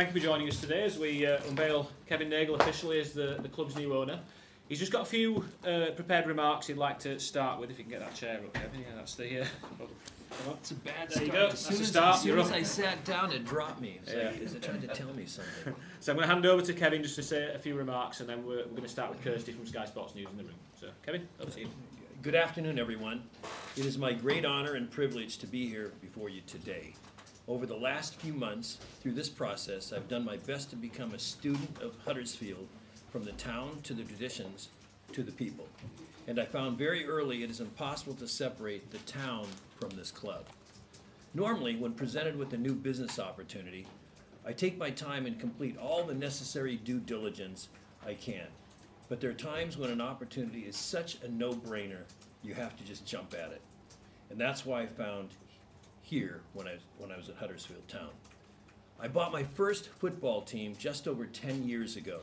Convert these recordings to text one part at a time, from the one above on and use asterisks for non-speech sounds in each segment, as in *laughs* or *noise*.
thank you for joining us today as we uh, unveil Kevin Nagle officially as the, the club's new owner. He's just got a few uh, prepared remarks he'd like to start with. If you can get that chair up, Kevin. Yeah, that's the. Uh, It's a bad There you start. go. As That's soon, a as, start. as, soon You're as up. I sat down, it dropped me. It's Yeah. like, is it trying to tell me something? *laughs* so I'm going to hand over to Kevin just to say a few remarks, and then we're, we're going to start with Kirsty from Sky Sports News in the room. So, Kevin, over to you. Good afternoon, everyone. It is my great honor and privilege to be here before you today. Over the last few months, through this process, I've done my best to become a student of Huddersfield from the town to the traditions to the people. And I found very early it is impossible to separate the town from this club. Normally, when presented with a new business opportunity, I take my time and complete all the necessary due diligence I can. But there are times when an opportunity is such a no-brainer, you have to just jump at it. And that's why I found here when I, when I was at Huddersfield Town. I bought my first football team just over 10 years ago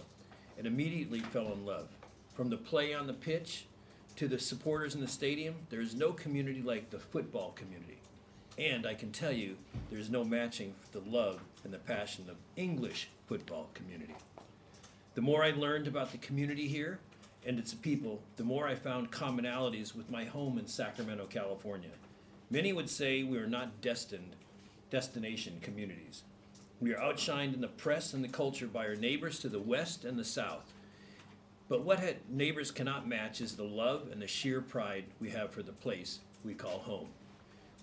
and immediately fell in love. From the play on the pitch to the supporters in the stadium, there is no community like the football community. And I can tell you, there's no matching the love and the passion of English football community. The more I learned about the community here and its people, the more I found commonalities with my home in Sacramento, California. Many would say we are not destined destination communities. We are outshined in the press and the culture by our neighbors to the west and the south. But what neighbors cannot match is the love and the sheer pride we have for the place we call home.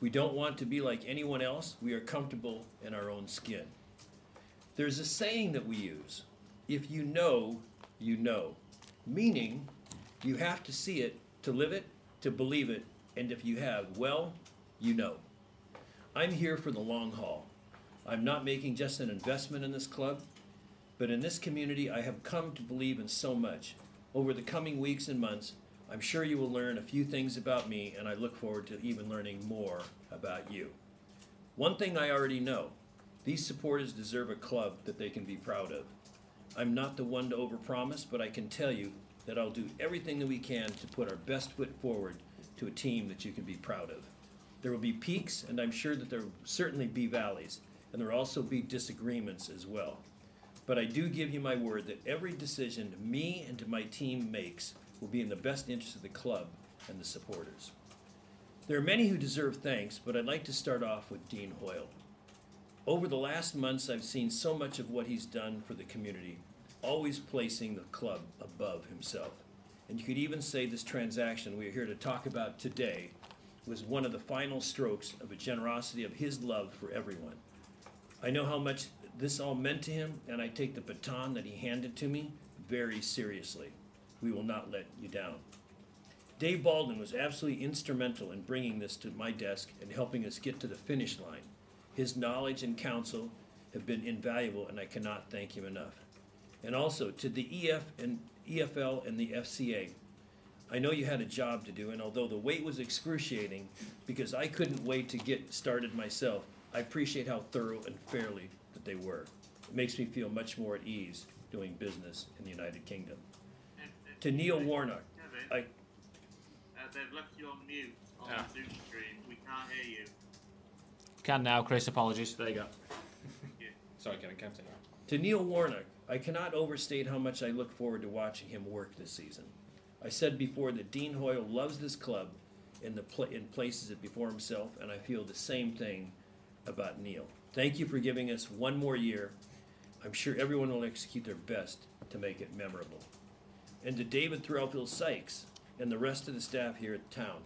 We don't want to be like anyone else. We are comfortable in our own skin. There's a saying that we use if you know, you know. Meaning, you have to see it to live it, to believe it, and if you have, well, you know. I'm here for the long haul. I'm not making just an investment in this club, but in this community, I have come to believe in so much. Over the coming weeks and months, I'm sure you will learn a few things about me, and I look forward to even learning more about you. One thing I already know these supporters deserve a club that they can be proud of. I'm not the one to overpromise, but I can tell you that I'll do everything that we can to put our best foot forward to a team that you can be proud of. There will be peaks, and I'm sure that there will certainly be valleys, and there will also be disagreements as well. But I do give you my word that every decision me and my team makes will be in the best interest of the club and the supporters. There are many who deserve thanks, but I'd like to start off with Dean Hoyle. Over the last months, I've seen so much of what he's done for the community, always placing the club above himself. And you could even say this transaction we are here to talk about today was one of the final strokes of a generosity of his love for everyone. I know how much this all meant to him, and I take the baton that he handed to me very seriously. We will not let you down. Dave Baldwin was absolutely instrumental in bringing this to my desk and helping us get to the finish line. His knowledge and counsel have been invaluable, and I cannot thank him enough. And also to the EF and EFL and the FCA. I know you had a job to do, and although the wait was excruciating, because I couldn't wait to get started myself, I appreciate how thorough and fairly that they were. It makes me feel much more at ease doing business in the United Kingdom. To Neil Warnock, Kevin, I, uh, they've left you on mute on Ah. the Zoom stream. We can't hear you. Can now, Chris. Apologies. There you go. Thank you. Sorry, Kevin. Can't To Neil Warnock, I cannot overstate how much I look forward to watching him work this season. I said before that Dean Hoyle loves this club and the and places it before himself, and I feel the same thing about Neil. Thank you for giving us one more year. I'm sure everyone will execute their best to make it memorable. And to David Threlfall Sykes and the rest of the staff here at town,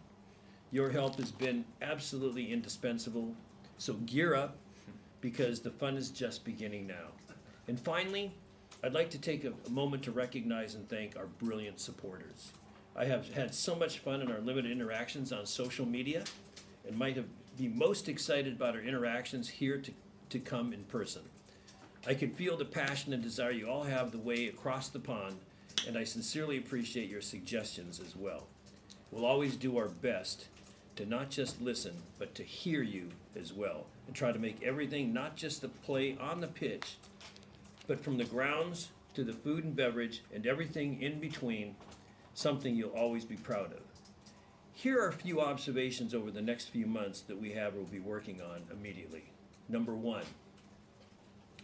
your help has been absolutely indispensable. So gear up because the fun is just beginning now. And finally, I'd like to take a moment to recognize and thank our brilliant supporters. I have had so much fun in our limited interactions on social media and might have be most excited about our interactions here to, to come in person. I can feel the passion and desire you all have the way across the pond, and I sincerely appreciate your suggestions as well. We'll always do our best to not just listen, but to hear you as well, and try to make everything not just the play on the pitch, but from the grounds to the food and beverage and everything in between, something you'll always be proud of. Here are a few observations over the next few months that we have or will be working on immediately. Number one,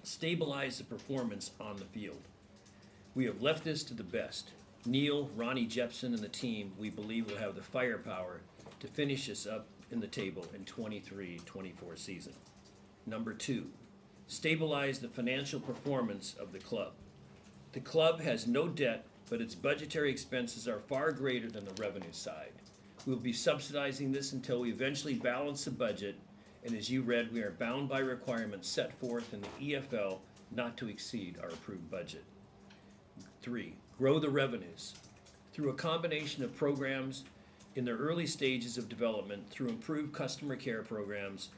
stabilize the performance on the field. We have left this to the best. Neil, Ronnie Jepson, and the team, we believe, will have the firepower to finish us up in the table in 23 24 season. Number two, stabilize the financial performance of the club. The club has no debt, but its budgetary expenses are far greater than the revenue side. We'll be subsidizing this until we eventually balance the budget, and as you read, we are bound by requirements set forth in the EFL not to exceed our approved budget. Three, grow the revenues. Through a combination of programs in their early stages of development, through improved customer care programs,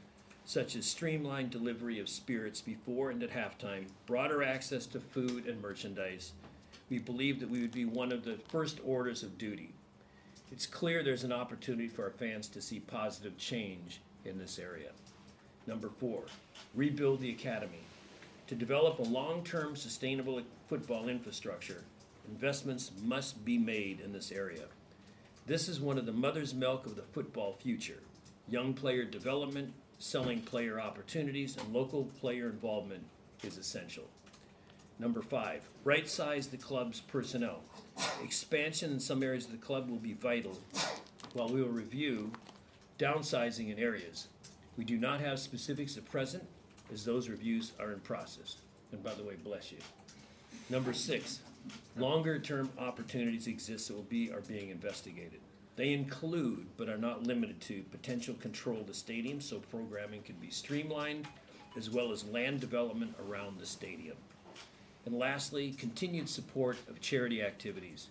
such as streamlined delivery of spirits before and at halftime, broader access to food and merchandise, we believe that we would be one of the first orders of duty. It's clear there's an opportunity for our fans to see positive change in this area. Number four, rebuild the academy. To develop a long-term sustainable football infrastructure, investments must be made in this area. This is one of the mother's milk of the football future. Young player development, selling player opportunities, and local player involvement is essential. Number five, right size the club's personnel. Expansion in some areas of the club will be vital, while we will review downsizing in areas. We do not have specifics at present, as those reviews are in process. And by the way, bless you. Number six, longer term opportunities exist that will be, are being investigated. They include, but are not limited to, potential control of the stadium so programming can be streamlined, as well as land development around the stadium. And lastly, continued support of charity activities.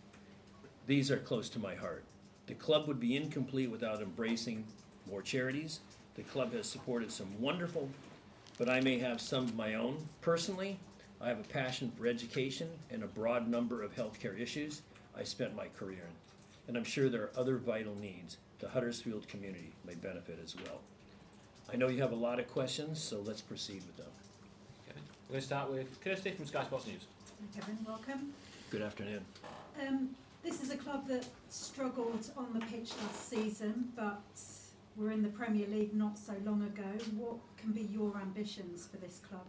These are close to my heart. The club would be incomplete without embracing more charities. The club has supported some wonderful, but I may have some of my own. Personally, I have a passion for education and a broad number of healthcare issues I spent my career in. And I'm sure there are other vital needs the Huddersfield community may benefit as well. I know you have a lot of questions, so let's proceed with them. Kevin. We're going to start with Kirsty from Sky Sports News. Kevin, welcome. Good afternoon. Um, this is a club that struggled on the pitch last season, but we're in the Premier League not so long ago. What can be your ambitions for this club?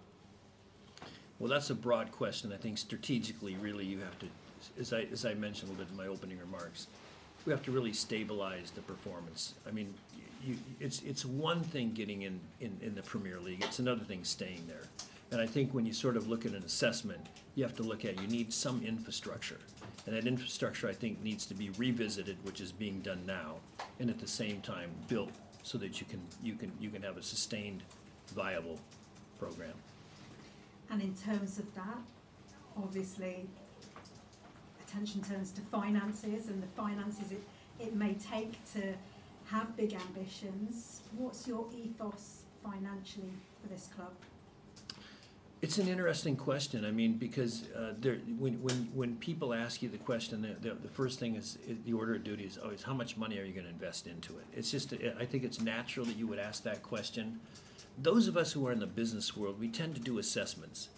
Well, that's a broad question. I think strategically, really, you have to, as I, as I mentioned a little bit in my opening remarks, we have to really stabilize the performance. I mean, you, it's, it's one thing getting in, in, in the Premier League, it's another thing staying there. And I think when you sort of look at an assessment, you have to look at, you need some infrastructure. And that infrastructure, I think, needs to be revisited, which is being done now, and at the same time, built so that you can, you can, you can have a sustained, viable program. And in terms of that, obviously, attention turns to finances and the finances it, it may take to have big ambitions. What's your ethos financially for this club? It's an interesting question. I mean, because uh, there, when, when, when people ask you the question, the, the, the first thing is, is the order of duty is always how much money are you going to invest into it? It's just, I think it's natural that you would ask that question. Those of us who are in the business world, we tend to do assessments.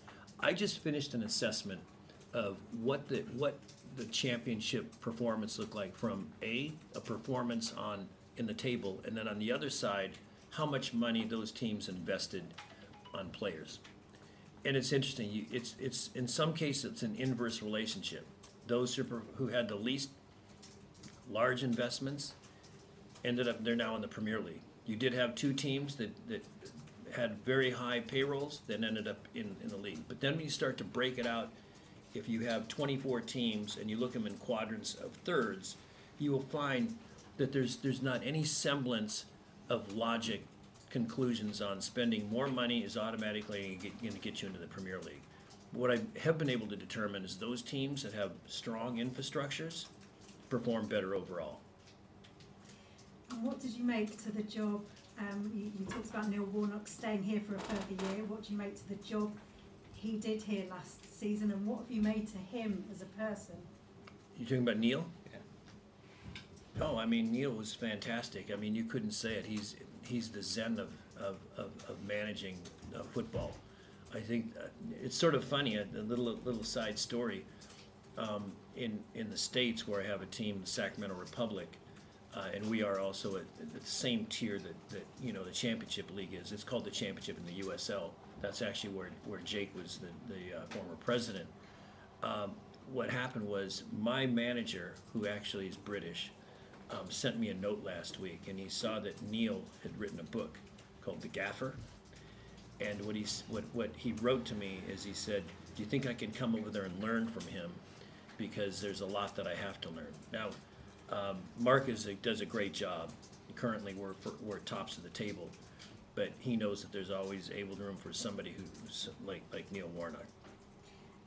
I just finished an assessment of what the what the championship performance looked like from a a performance on in the table, and then on the other side, how much money those teams invested on players and it's interesting. You, it's it's in some cases it's an inverse relationship. Those who, who had the least large investments ended up they're now in the Premier League. You did have two teams that, that had very high payrolls that ended up in, in the league. But then when you start to break it out, if you have 24 teams and you look them in quadrants of thirds, you will find that there's there's not any semblance of logic conclusions on spending more money is automatically going to get you into the Premier League. What I have been able to determine is those teams that have strong infrastructures perform better overall. And what did you make to the job? Um, you, you talked about Neil Warnock staying here for a further year. What do you make to the job he did here last season, and what have you made to him as a person? You're talking about Neil? Yeah. Oh, I mean Neil was fantastic. I mean you couldn't say it. He's he's the zen of of, of, of managing uh, football. I think uh, it's sort of funny. A, a little little side story. Um, in in the states where I have a team, the Sacramento Republic, uh, and we are also at, at the same tier that, that you know the championship league is. It's called the championship in the USL. That's actually where, where Jake was the, the uh, former president. Um, what happened was my manager, who actually is British, um, sent me a note last week, and he saw that Neil had written a book called The Gaffer. And what he's what what he wrote to me is he said, "Do you think I can come over there and learn from him? Because there's a lot that I have to learn." Now, um, Mark is a, does a great job. Currently, we're we're tops of the table, but he knows that there's always able room for somebody who's like like Neil Warnock.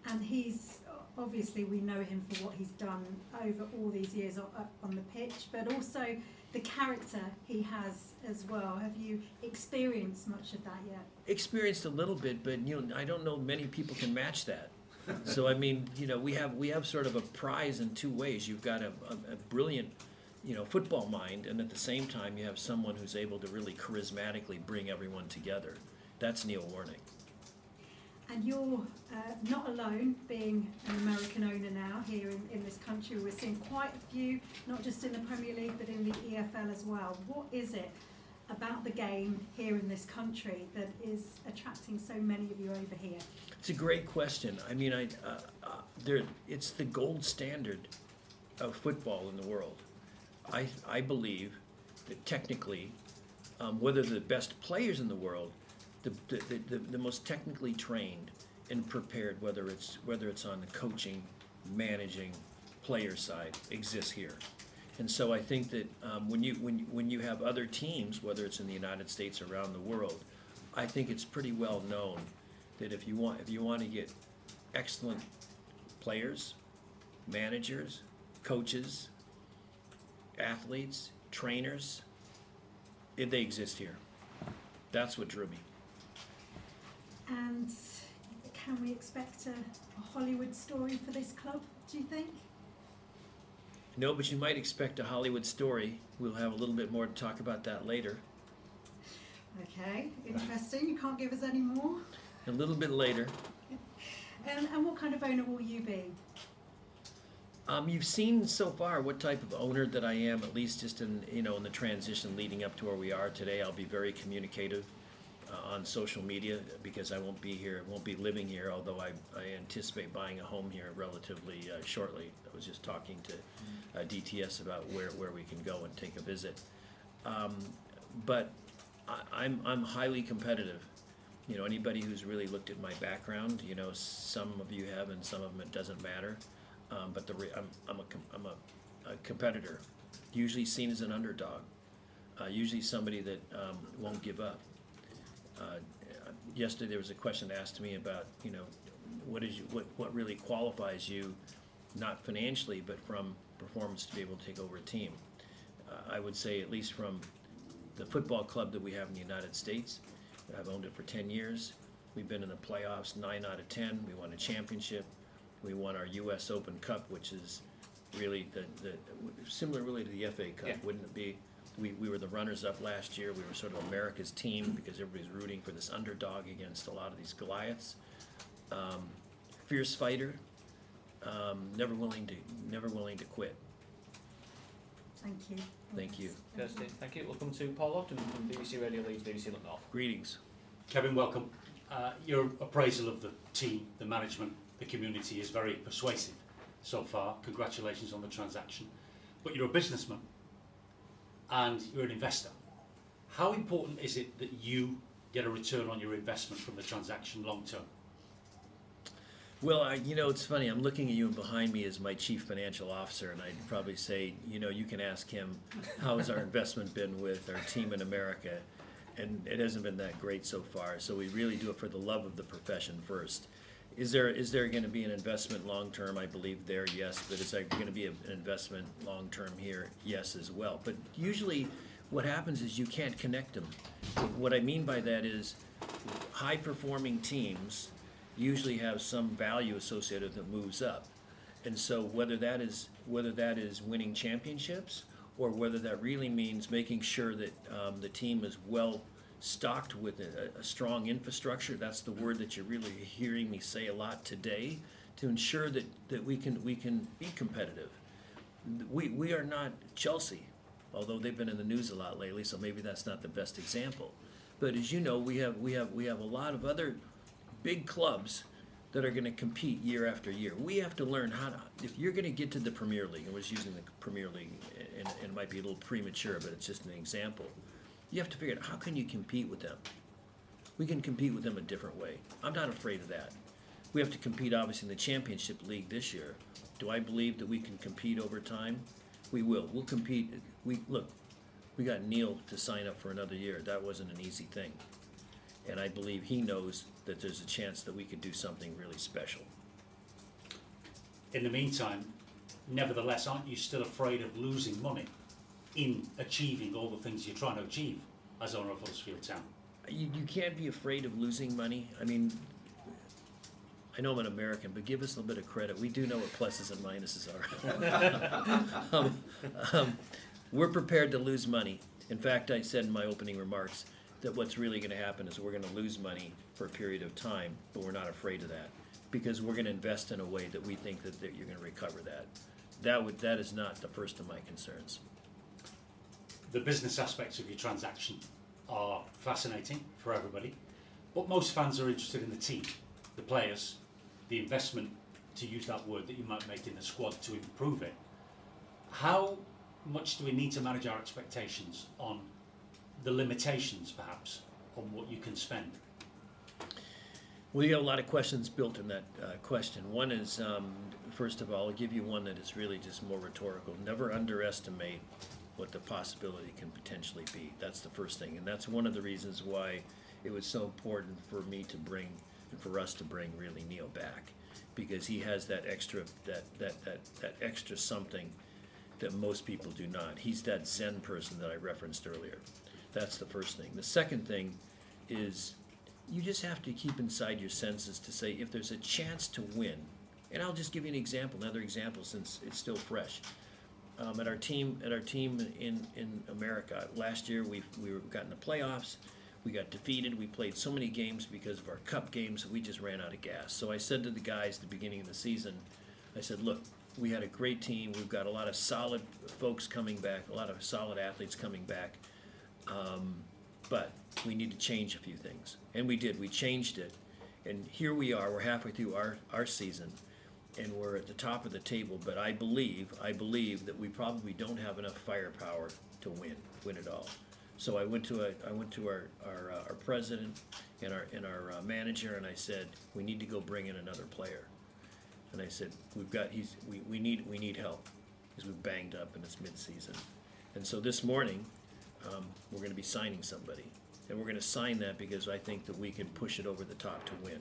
And he's obviously we know him for what he's done over all these years on, the pitch, but also the character he has as well. Have you experienced much of that yet? experienced a little bit, but you know, I don't know many people can match that. so I mean, you know, we have we have sort of a prize in two ways. You've got a, a, a brilliant, you know, football mind, and at the same time, you have someone who's able to really charismatically bring everyone together. That's Neil Warnock. And you're uh, not alone being an American owner now here in, in this country. We're seeing quite a few, not just in the Premier League, but in the EFL as well. What is it about the game here in this country that is attracting so many of you over here? It's a great question. I mean, I uh, uh, there it's the gold standard of football in the world. I I believe that technically, um, whether the best players in the world, the the, the, the most technically trained and prepared, whether it's whether it's on the coaching, managing, player side, exists here. And so I think that um, when you when when you have other teams, whether it's in the United States or around the world, I think it's pretty well known that if you want if you want to get excellent players, managers, coaches, athletes, trainers, it, they exist here. That's what drew me. And can we expect a, a Hollywood story for this club, do you think? No, but you might expect a Hollywood story. We'll have a little bit more to talk about that later. Okay, interesting. You can't give us any more. A little bit later. *laughs* And, and what kind of owner will you be? Um, you've seen so far what type of owner that I am, at least just in you know in the transition leading up to where we are today. I'll be very communicative uh, on social media because I won't be here, won't be living here. Although I, I anticipate buying a home here relatively uh, shortly. I was just talking to uh, DTS about where, where we can go and take a visit. Um, but I, I'm I'm highly competitive. You know, anybody who's really looked at my background, you know, some of you have and some of them it doesn't matter. Um, but the re- I'm, I'm, a, I'm a, a competitor, usually seen as an underdog, uh, usually somebody that um, won't give up. Uh, yesterday there was a question asked to me about, you know, what is you, what, what really qualifies you, not financially, but from performance to be able to take over a team. Uh, I would say at least from the football club that we have in the United States, I've owned it for 10 years. We've been in the playoffs nine out of 10. We won a championship. We won our U.S. Open Cup, which is really the, the similar really to the FA Cup, Yeah. wouldn't it be? We, we were the runners up last year. We were sort of America's team because everybody's rooting for this underdog against a lot of these Goliaths. Um, fierce fighter, um, never willing to never willing to quit. Thank you. Thank you. Kirsty, thank you. Welcome to Paul Ogden from BBC Radio Leeds, BBC Look North. Greetings. Kevin, welcome. Uh, your appraisal of the team, the management, the community is very persuasive so far. Congratulations on the transaction. But you're a businessman and you're an investor. How important is it that you get a return on your investment from the transaction long term? Well, I, you know, it's funny. I'm looking at you, and behind me is my chief financial officer, and I'd probably say, you know, you can ask him, how has our *laughs* investment been with our team in America? And it hasn't been that great so far. So we really do it for the love of the profession first. Is there is there going to be an investment long term? I believe there, yes. But is there going to be a, an investment long term here? Yes, as well. But usually, what happens is you can't connect them. What I mean by that is, high performing teams usually have some value associated that moves up. And so whether that is whether that is winning championships or whether that really means making sure that um, the team is well stocked with a, a strong infrastructure, that's the word that you're really hearing me say a lot today, to ensure that, that we can we can be competitive. We we are not Chelsea, although they've been in the news a lot lately, so maybe that's not the best example. But as you know, we have, we have, we have a lot of other big clubs that are gonna compete year after year. We have to learn how to, if you're gonna get to the Premier League, I was using the Premier League, and, and it might be a little premature, but it's just an example. You have to figure out, how can you compete with them? We can compete with them a different way. I'm not afraid of that. We have to compete, obviously, in the championship league this year. Do I believe that we can compete over time? We will. We'll compete. We look. We got Neil to sign up for another year. That wasn't an easy thing, and I believe he knows that there's a chance that we could do something really special. In the meantime, nevertheless, aren't you still afraid of losing money in achieving all the things you're trying to achieve as owner of Huddersfield Town? You, you can't be afraid of losing money. I mean, I know I'm an American, but give us a little bit of credit. We do know what pluses and minuses are. *laughs* um, um, we're prepared to lose money. In fact, I said in my opening remarks that what's really going to happen is we're going to lose money for a period of time, but we're not afraid of that because we're going to invest in a way that we think that, that you're going to recover that. That would that is not the first of my concerns. The business aspects of your transaction are fascinating for everybody, but most fans are interested in the team, the players, the investment, to use that word that you might make in the squad to improve it. How much do we need to manage our expectations on the limitations, perhaps, on what you can spend? Well, you have a lot of questions built in that uh, question. One is, um, first of all, I'll give you one that is really just more rhetorical. Never underestimate what the possibility can potentially be. That's the first thing, and that's one of the reasons why it was so important for me to bring, and for us to bring really Neil back, because he has that extra, that that that that extra something that most people do not. He's that Zen person that I referenced earlier. That's the first thing. The second thing is you just have to keep inside your senses to say if there's a chance to win, and I'll just give you an example, another example since it's still fresh. Um, at our team, at our team in, in America, last year we we got in the playoffs. We got defeated. We played so many games because of our cup games. We just ran out of gas. So I said to the guys at the beginning of the season, I said, look, we had a great team. We've got a lot of solid folks coming back, a lot of solid athletes coming back. Um, but we need to change a few things. And we did. We changed it. And here we are. We're halfway through our, our season. And we're at the top of the table. But I believe, I believe that we probably don't have enough firepower to win, win it all. So I went to a, I went to our, our, uh, our president and our, and our uh, manager and I said, we need to go bring in another player. And I said, we've got, he's, we, we need, we need help because we're banged up and it's mid-season. And so this morning, um, we're gonna be signing somebody. And we're gonna sign that because I think that we can push it over the top to win.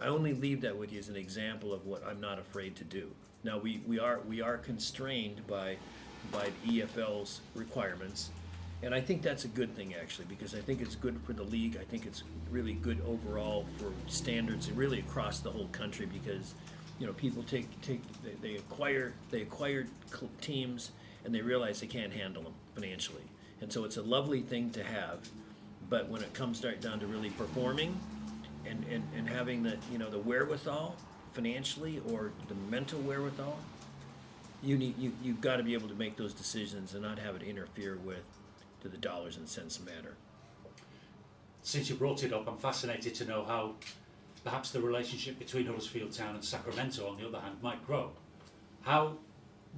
I only leave that with you as an example of what I'm not afraid to do. Now, we, we are, we are constrained by, by the EFL's requirements. And I think that's a good thing actually, because I think it's good for the league. I think it's really good overall for standards and really across the whole country because, you know, people take, take, they, they acquire, they acquire teams and they realize they can't handle them financially. And so it's a lovely thing to have, but when it comes right down to really performing and, and, and having the, you know, the wherewithal financially or the mental wherewithal, you need, you, you've got to be able to make those decisions and not have it interfere with, do the dollars and cents matter. Since you brought it up, I'm fascinated to know how perhaps the relationship between Huddersfield Town and Sacramento, on the other hand, might grow. How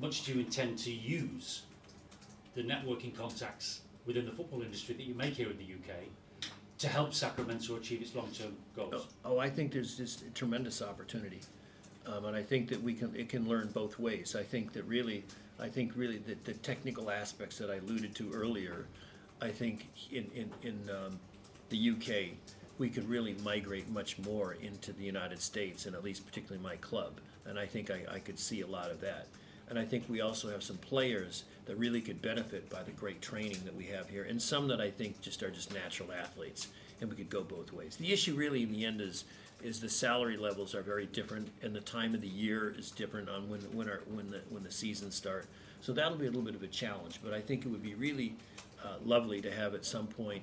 much do you intend to use the networking contacts within the football industry that you make here in the UK to help Sacramento achieve its long-term goals? Oh, I think there's just a tremendous opportunity. Um, and I think that we can, it can learn both ways. I think that really, I think really that the technical aspects that I alluded to earlier, I think in, in, in, um, the UK, we could really migrate much more into the United States and at least particularly my club. And I think I, I could see a lot of that. And I think we also have some players that really could benefit by the great training that we have here, and some that I think just are just natural athletes, and we could go both ways. The issue really in the end is is the salary levels are very different, and the time of the year is different on when when our when the when the seasons start. So that'll be a little bit of a challenge, but I think it would be really uh, lovely to have at some point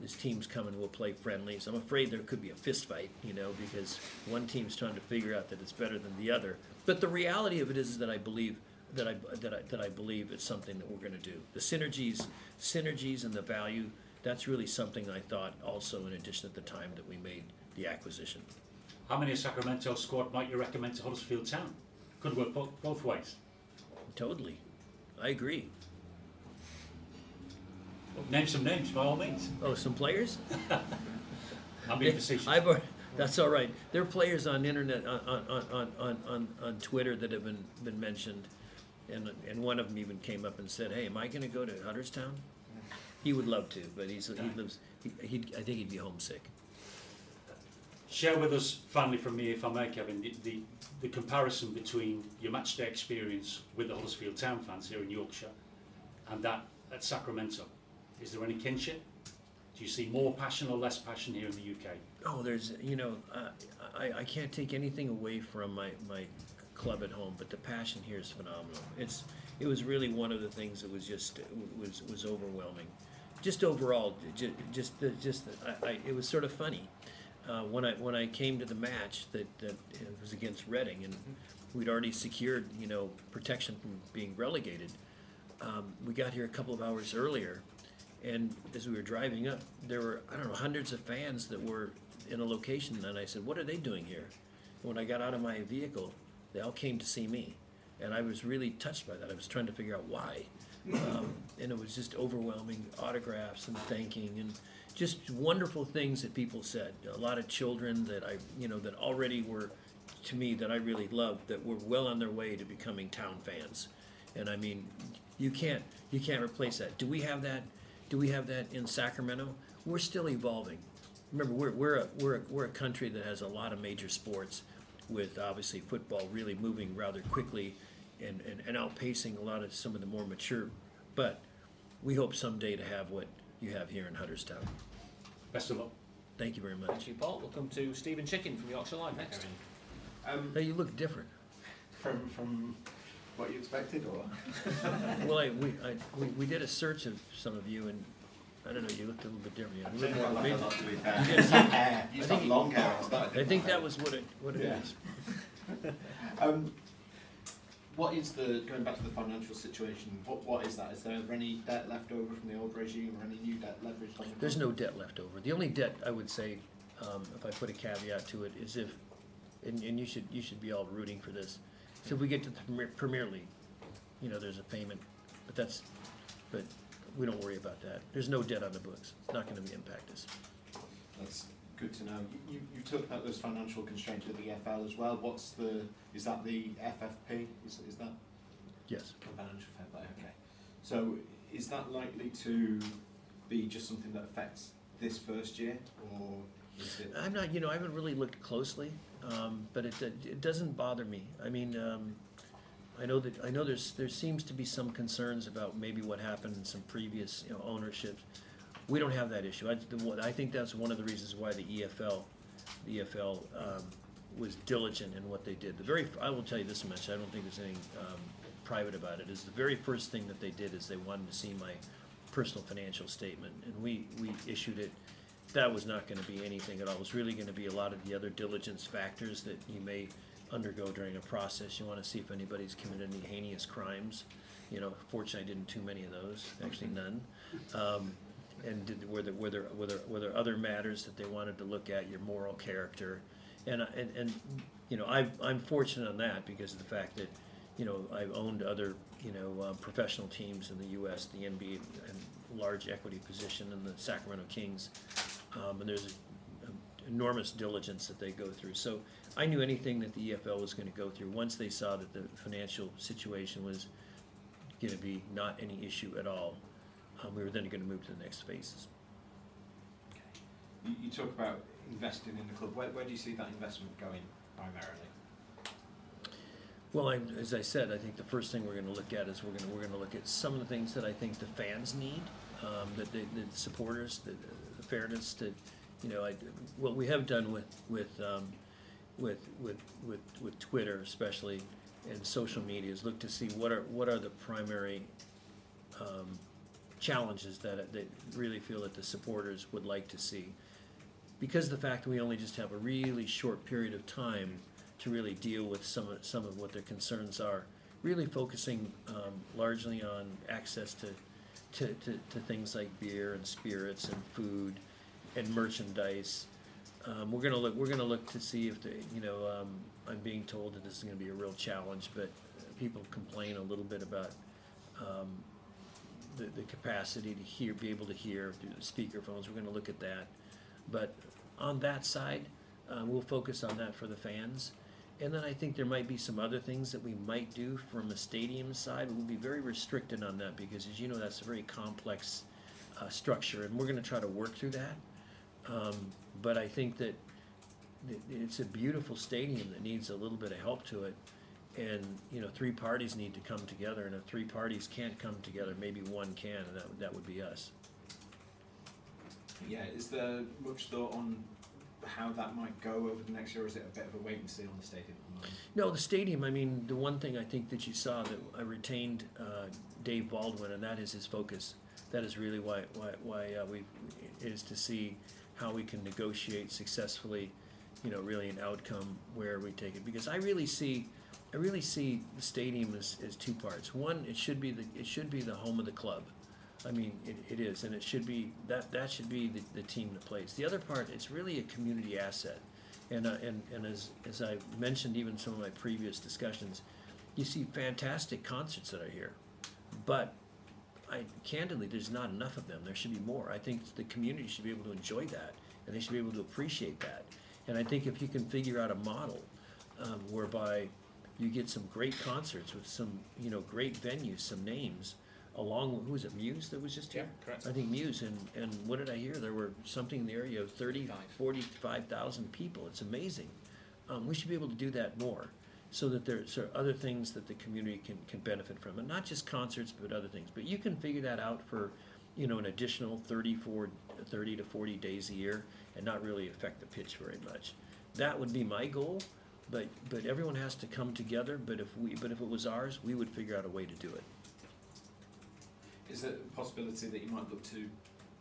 these teams come and will play friendlies. I'm afraid there could be a fist fight, you know, because one team's trying to figure out that it's better than the other. But the reality of it is, that I believe that I that I that I believe it's something that we're going to do. The synergies, synergies, and the value that's really something I thought also in addition at the time that we made the acquisition. How many a Sacramento squad might you recommend to Huddersfield Town? Could work bo- both ways. Totally. I agree. Name some names by all means. Oh, some players? *laughs* I'm being facetious. I've, that's all right. There are players on internet, on, on, on, on, on, on Twitter that have been, been mentioned. And, and one of them even came up and said, hey, am I gonna go to Hudderstown? He would love to, but he's, he lives, he, he'd, I think he'd be homesick. Share with us, finally from me, if I may, Kevin, the, the, the comparison between your matchday experience with the Huddersfield Town fans here in Yorkshire and that at Sacramento. Is there any kinship? Do you see more passion or less passion here in the UK? Oh, there's, you know, uh, I, I can't take anything away from my, my club at home, but the passion here is phenomenal. It's, it was really one of the things that was just, was, was overwhelming. Just overall, ju- just, the- just, I, I, it was sort of funny. Uh, when I, when I came to the match that, that was against Reading and we'd already secured, you know, protection from being relegated. Um, we got here a couple of hours earlier and as we were driving up, there were, I don't know, hundreds of fans that were in a location, and I said, What are they doing here? And when I got out of my vehicle, they all came to see me. And I was really touched by that. I was trying to figure out why. Um, and it was just overwhelming autographs and thanking and just wonderful things that people said. A lot of children that I, you know, that already were, to me, that I really loved, that were well on their way to becoming town fans. And I mean, you can't, you can't replace that. Do we have that? Do we have that in Sacramento? We're still evolving. Remember, we're, we're, a, we're, a, we're a country that has a lot of major sports, with obviously football really moving rather quickly and, and, and outpacing a lot of some of the more mature. But we hope someday to have what you have here in Hudderstown. Best of luck. Thank you very much. Thank you, Paul. We'll come to Stephen Chicken from Yorkshire Live next. Um, Now you look different. from from what you expected, or *laughs* Well, I, we, I, we, we did a search of some of you, and I don't know, you looked a little bit different. You I looked think more- like maybe- a lot to be fair. *laughs* You *laughs* did. You I got think- long hair. I I think that was what it, what it Yeah. is. Um, what is the going back to the financial situation? What what is that? Is there any debt left over from the old regime, or any new debt leveraged on the? There's no debt left over. The only debt, I would say, um, if I put a caveat to it, is if, and, and you should, you should be all rooting for this. So if we get to the Premier, Premier League, you know, there's a payment, but that's, but we don't worry about that. There's no debt on the books. It's not gonna impact us. That's good to know. You, you, you talked about those financial constraints with the EFL as well. What's the is that the FFP? Is is that Yes. financial fair play? Okay. So is that likely to be just something that affects this first year, or is it? I'm not, you know, I haven't really looked closely, um, but it, it doesn't bother me. I mean, um, I know that, I know there's, there seems to be some concerns about maybe what happened in some previous, you know, ownerships. We don't have that issue. I, the, I think that's one of the reasons why the EFL, the EFL, um, was diligent in what they did. The very, I will tell you this much, I don't think there's anything, um, private about it, is the very first thing that they did is they wanted to see my personal financial statement, and we, we issued it that was not gonna be anything at all. It was really gonna be a lot of the other diligence factors that you may undergo during a process. You wanna see if anybody's committed any heinous crimes. You know, fortunately, I didn't too many of those, actually none. Um, and did, were there, were there, were there, were there other matters that they wanted to look at, your moral character? And, I- and, and, you know, I, I'm fortunate on that because of the fact that, you know, I've owned other, you know, uh, professional teams in the US, the NBA, and large equity position in the Sacramento Kings. Um, and there's a, a enormous diligence that they go through. So I knew anything that the EFL was gonna go through, once they saw that the financial situation was gonna be not any issue at all, um, we were then gonna move to the next phases. You, you talk about investing in the club. Where, where do you see that investment going primarily? Well, I, as I said, I think the first thing we're gonna look at is we're gonna, we're gonna look at some of the things that I think the fans need, um, that the, the supporters, the fairness, to, you know, I, what we have done with, with, um, with, with, with, with Twitter especially, and social media is look to see what are, what are the primary, um, challenges that, that really feel that the supporters would like to see. Because of the fact that we only just have a really short period of time to really deal with some of, some of what their concerns are, really focusing um, largely on access to, to, to, to things like beer and spirits and food and merchandise. Um, we're gonna look, we're gonna look to see if the, you know, um, I'm being told that this is gonna be a real challenge, but people complain a little bit about, um, the, the capacity to hear, be able to hear through the speakerphones, we're gonna look at that. But on that side, uh, we'll focus on that for the fans. And then I think there might be some other things that we might do from a stadium side, we'll be very restricted on that because as you know, that's a very complex, uh, structure and we're gonna try to work through that. Um, but I think that it- it's a beautiful stadium that needs a little bit of help to it. And, you know, three parties need to come together, and if three parties can't come together, maybe one can, and that, that would be us. Yeah, is there much thought on how that might go over the next year, or is it a bit of a wait and see on the stadium at the moment? No, the stadium, I mean, the one thing I think that you saw that I retained uh, Dave Baldwin, and that is his focus. That is really why, why, why uh, we, is to see how we can negotiate successfully, you know, really an outcome where we take it. Because I really see, I really see the stadium as, as two parts. One, it should be the, it should be the home of the club. I mean, it, it is, and it should be, that, that should be the, the team that plays. The other part, it's really a community asset. And, uh, and, and as, as I mentioned even some of my previous discussions, you see fantastic concerts that are here. But I, candidly, there's not enough of them. There should be more. I think the community should be able to enjoy that, and they should be able to appreciate that. And I think if you can figure out a model um, whereby you get some great concerts with some, you know, great venues, some names, along with, who was it, Muse that was just Yeah, here? correct. I think Muse, and, and what did I hear? There were something in the area of thirty, Five. forty-five thousand people. It's amazing. Um, we should be able to do that more, so that there's are other things that the community can, can benefit from, and not just concerts, but other things. But you can figure that out for, you know, an additional 34, 30 to forty days a year, and not really affect the pitch very much. That would be my goal, but, but everyone has to come together, but if we, but if it was ours, we would figure out a way to do it. Is there a possibility that you might look to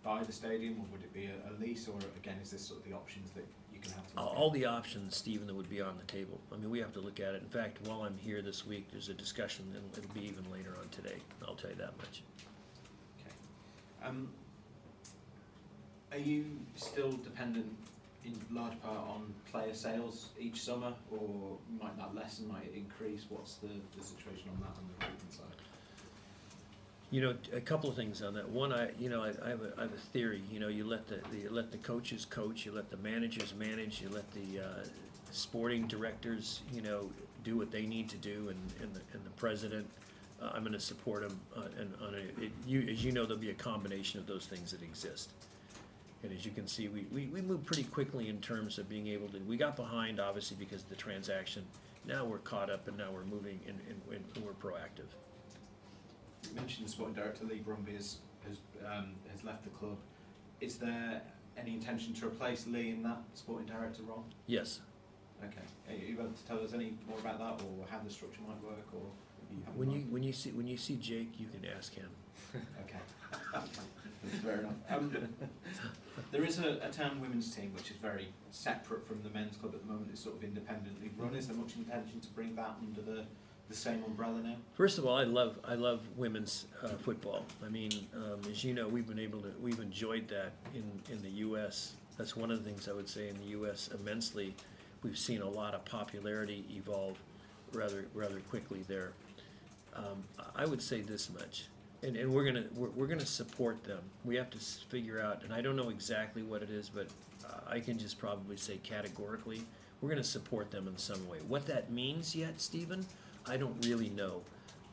buy the stadium, or would it be a, a lease, or again, is this sort of the options that you can have to All the options, Stephen, that would be on the table. I mean, we have to look at it. In fact, while I'm here this week, there's a discussion, and it'll be even later on today. I'll tell you that much. Okay. Um, are you still dependent in large part on player sales each summer, or might that lessen, might it increase? What's the, the situation on that on the recruitment side? You know, a couple of things on that. One, I, you know, I, I have a, I have a theory. You know, you let the, you let the coaches coach, you let the managers manage, you let the uh, sporting directors, you know, do what they need to do, and, and the, and the president. Uh, I'm going to support them. Uh, and on a, it, you, as you know, there'll be a combination of those things that exist. And as you can see, we, we, we moved pretty quickly in terms of being able to. We got behind, obviously, because of the transaction. Now we're caught up, and now we're moving, and, and, and we're proactive. Mentioned the sporting director, Leigh Bromby, has, has, um, has left the club. Is there any intention to replace Leigh in that sporting director role? Yes. Okay. Are you able to tell us any more about that, or how the structure might work, or you When you when you see when you see Jake, you can ask him. *laughs* Okay. Fair enough. Um, there is a, a town women's team which is very separate from the men's club at the moment. It's sort of independently run. Is there much intention to bring that under the, the same umbrella now? First of all, I love I love women's uh, football. I mean, um, as you know, we've been able to we've enjoyed that in in the U.S. That's one of the things I would say in the U.S. immensely. We've seen a lot of popularity evolve rather rather quickly there. Um, I would say this much, and, and we're gonna we're, we're gonna support them. We have to figure out, and I don't know exactly what it is, but uh, I can just probably say categorically, we're gonna support them in some way. What that means yet, Stephen, I don't really know.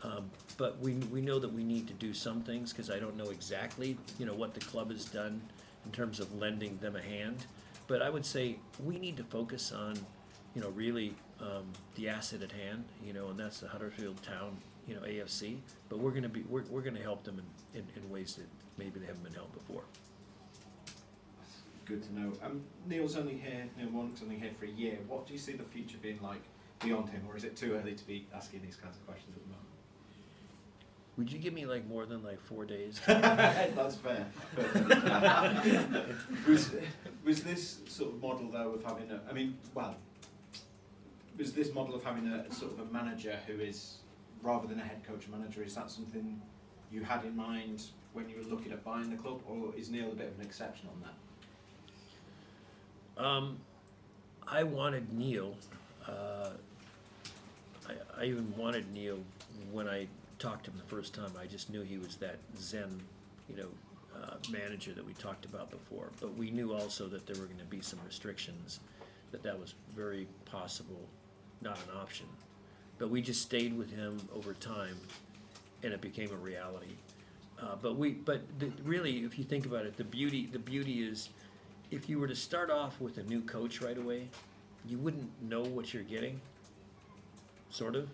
Um, but we, we know that we need to do some things, because I don't know exactly, you know, what the club has done in terms of lending them a hand. But I would say we need to focus on, you know, really, um, the asset at hand, you know, and that's the Huddersfield Town, you know, AFC. But we're gonna be, we're, we're gonna help them in, in, in ways that maybe they haven't been helped before. Good to know. Um, Neil's only here, Neil Warnock's only here for a year. What do you see the future being like beyond him, or is it too early to be asking these kinds of questions at the moment? Would you give me like more than like four days? *laughs* That's fair. *laughs* was, was this sort of model though of having a, I mean, well, was this model of having a sort of a manager who is, rather than a head coach manager, is that something you had in mind when you were looking at buying the club, or is Neil a bit of an exception on that? Um, I wanted Neil. Uh, I, I even wanted Neil when I talked to him the first time. I just knew he was that Zen, you know, uh, manager that we talked about before. But we knew also that there were going to be some restrictions, that that was very possible, not an option. But we just stayed with him over time, and it became a reality. Uh, but we, but the, really, if you think about it, the beauty, the beauty is, if you were to start off with a new coach right away, you wouldn't know what you're getting, sort of.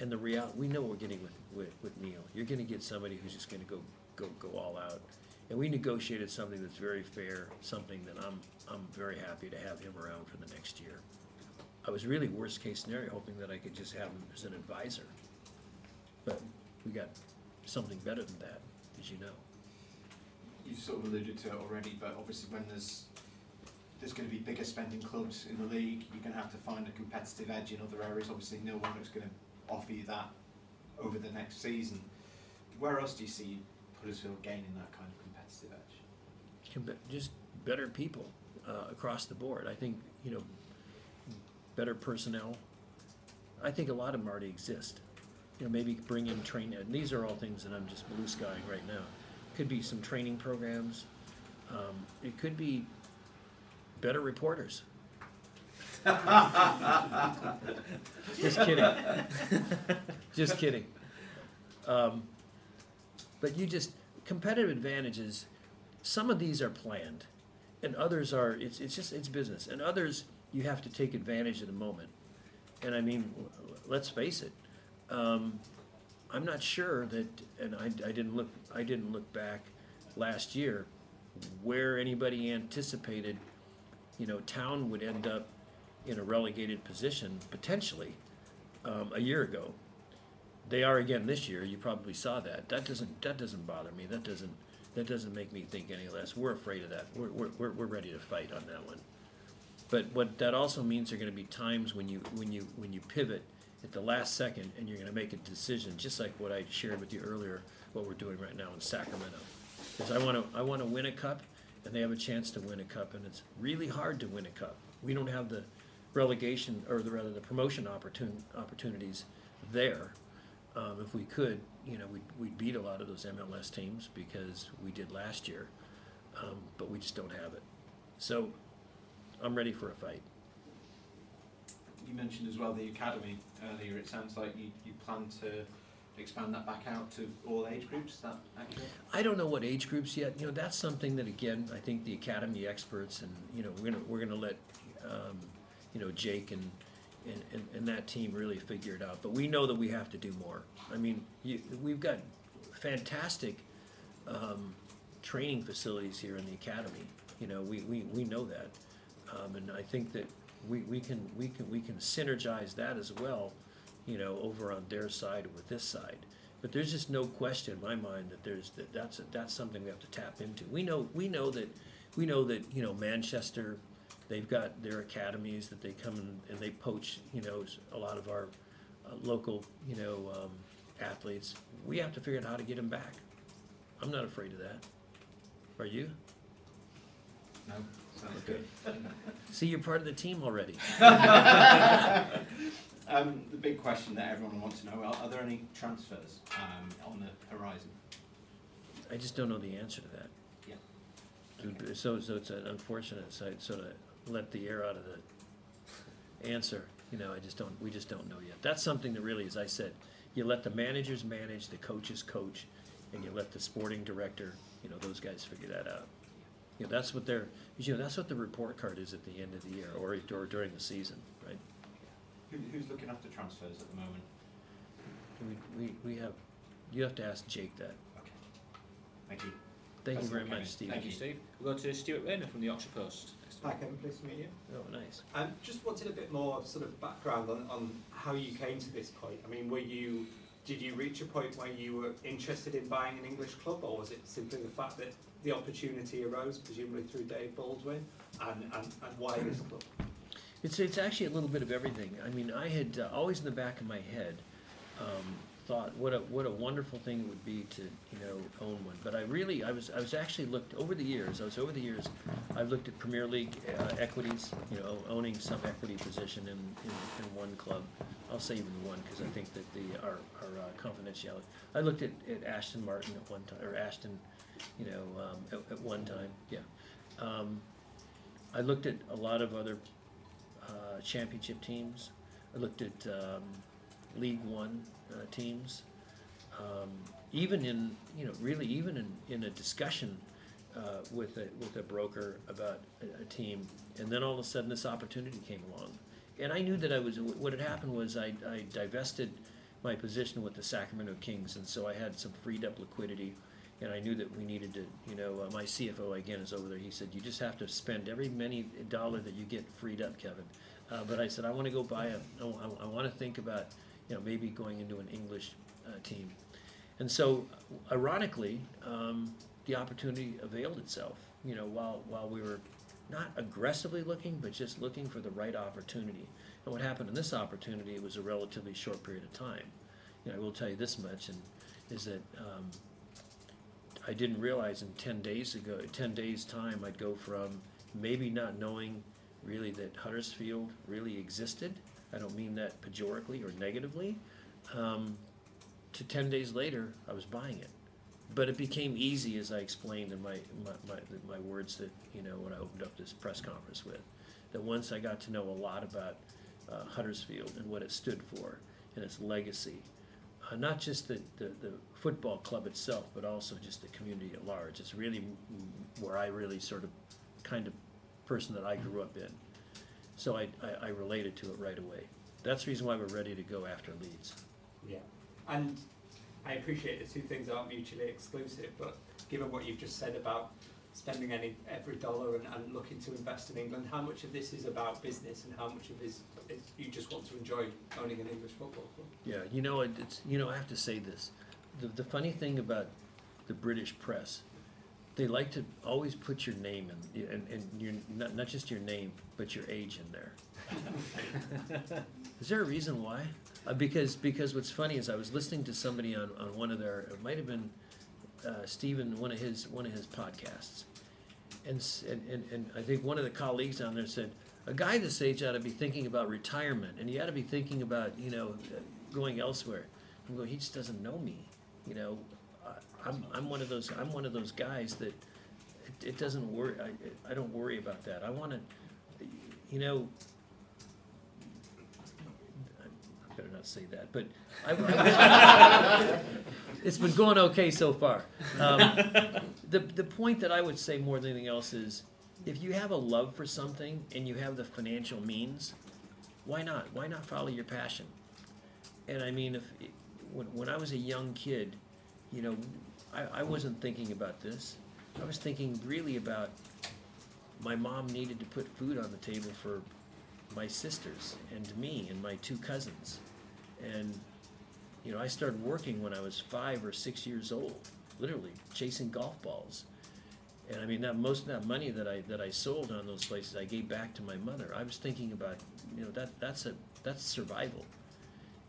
And the real, we know what we're getting with, with, with Neil. You're gonna get somebody who's just gonna go, go, go all out. And we negotiated something that's very fair, something that I'm, I'm very happy to have him around for the next year. I was really worst case scenario, hoping that I could just have him as an advisor. But we got something better than that, as you know. You sort of alluded to it already, but obviously when there's there's going to be bigger spending clubs in the league, you're going to have to find a competitive edge in other areas. Obviously, no one is going to offer you that over the next season. Where else do you see Huddersfield gaining that kind of competitive edge? Just better people uh, across the board. I think you know, better personnel. I think a lot of them already exist. You know, maybe bring in training. And these are all things that I'm just blue skying right now. Could be some training programs. Um, it could be better reporters. *laughs* just kidding. *laughs* just kidding. Um, but you just competitive advantages. Some of these are planned, and others are. It's it's just it's business, and others you have to take advantage of the moment. And I mean, let's face it. Um, I'm not sure that, and I, I didn't look. I didn't look back last year where anybody anticipated, you know, town would end up in a relegated position potentially um, a year ago. They are again this year. You probably saw that. That doesn't that doesn't bother me. That doesn't that doesn't make me think any less. We're afraid of that. We're we're we're, we're ready to fight on that one. But what that also means are going to be times when you when you when you pivot at the last second and you're going to make a decision, just like what I shared with you earlier. What we're doing right now in Sacramento, because I want to I want to win a cup, and they have a chance to win a cup, and it's really hard to win a cup. We don't have the relegation or the rather the promotion opportun- opportunities there. Um, if we could, you know, we'd, we'd beat a lot of those MLS teams because we did last year, um, but we just don't have it. So I'm ready for a fight. You mentioned as well the academy earlier. It sounds like you, you plan to expand that back out to all age groups. Is that accurate? I don't know what age groups yet. You know, that's something that again, I think the academy experts and you know we're gonna we're gonna let um, you know Jake and, and and and that team really figure it out. But we know that we have to do more. I mean, you, we've got fantastic um, training facilities here in the academy. You know, we we, we know that, um, and I think that we, we can we can we can synergize that as well. You know, over on their side or with this side. But there's just no question in my mind that there's that that's that's something we have to tap into. We know we know that we know that you know Manchester, they've got their academies that they come in and they poach you know a lot of our uh, local you know um, athletes. We have to figure out how to get them back. I'm not afraid of that. Are you? No. Sounds Okay. good. See, you're part of the team already. *laughs* *laughs* Um, the big question that everyone wants to know: Are, are there any transfers um, on the horizon? I just don't know the answer to that. Yeah. So, so it's an unfortunate, so I sort of let the air out of the answer, you know, I just don't, we just don't know yet. That's something that really, as I said, you let the managers manage, the coaches coach, and you let the sporting director, you know, those guys figure that out. You know, that's what they're, you know, that's what the report card is at the end of the year, or, or during the season? Who, who's looking after transfers at the moment? We, we, we have, you have to ask Jake that. Okay. Thank you. Thank you That's very okay. much, Steve. Thank you, Steve. We'll go to Stuart Rayner from the Yorkshire Post. next. Hi Kevin, pleased to meet you. Oh, nice. Um, just wanted a bit more sort of background on, on how you came to this point. I mean, were you, did you reach a point where you were interested in buying an English club, or was it simply the fact that the opportunity arose, presumably through Dave Baldwin, and, and, and why this club? It's, it's actually a little bit of everything. I mean, I had uh, always in the back of my head um, thought what a what a wonderful thing it would be to you know own one. But I really I was I was actually looked over the years. I was over the years. I've looked at Premier League uh, equities. You know, owning some equity position in, in, in one club. I'll say even one because I think that the our uh, confidentiality. I looked at, at Ashton Martin at one time or Ashton, you know, um, at, at one time. Yeah. Um, I looked at a lot of other uh, championship teams. I looked at um, League One uh, teams. Um, even in you know really even in, in a discussion uh, with a with a broker about a, a team, and then all of a sudden this opportunity came along, and I knew that I was what had happened was I, I divested my position with the Sacramento Kings, and so I had some freed up liquidity. And I knew that we needed to, you know, uh, my CFO again is over there. He said, "You just have to spend every many dollar that you get freed up, Kevin." Uh, but I said, "I want to go buy a. I, I want to think about, you know, maybe going into an English uh, team." And so, ironically, um, the opportunity availed itself. You know, while while we were not aggressively looking, but just looking for the right opportunity. And what happened in this opportunity was a relatively short period of time. You know, I will tell you this much, and is that um, I didn't realize in ten days ago, ten days time, I'd go from maybe not knowing really that Huddersfield really existed. I don't mean that pejoratively or negatively. Um, to 10 days later, I was buying it. But it became easy, as I explained in my, my, my, my words that, you know, when I opened up this press conference with, that once I got to know a lot about uh, Huddersfield and what it stood for and its legacy, uh, not just the, the, the football club itself, but also just the community at large. It's really where I really sort of kind of person that I grew up in. So I, I, I related to it right away. That's the reason why we're ready to go after Leeds. Yeah, and I appreciate the two things aren't mutually exclusive, but given what you've just said about spending any every dollar and, and looking to invest in England, how much of this is about business and how much of this is you just want to enjoy owning an English football club? Yeah, you know, it's, you know, I have to say this. The, the funny thing about the British press, they like to always put your name in, and, and your, not, not just your name, but your age in there. Is there a reason why? Uh, because, because what's funny is I was listening to somebody on, on one of their, it might have been, uh, Stephen, one of his, one of his podcasts. And, and, and, I think one of the colleagues down there said, a guy this age ought to be thinking about retirement, and he ought to be thinking about, you know, uh, going elsewhere. I'm going, he just doesn't know me, you know. I'm, I'm one of those, I'm one of those guys that it, it doesn't worry, I, I don't worry about that. I want to, you know, I better not say that, but I, I *laughs* it's been going okay so far. Um, the the point that I would say more than anything else is, if you have a love for something and you have the financial means, why not? Why not follow your passion? And I mean, if when when I was a young kid, you know, I, I wasn't thinking about this. I was thinking really about my mom needed to put food on the table for my sisters and me and my two cousins. And, you know, I started working when I was five or six years old, literally chasing golf balls. And I mean, that most of that money that I that I sold on those places, I gave back to my mother. I was thinking about, you know, that that's a that's survival.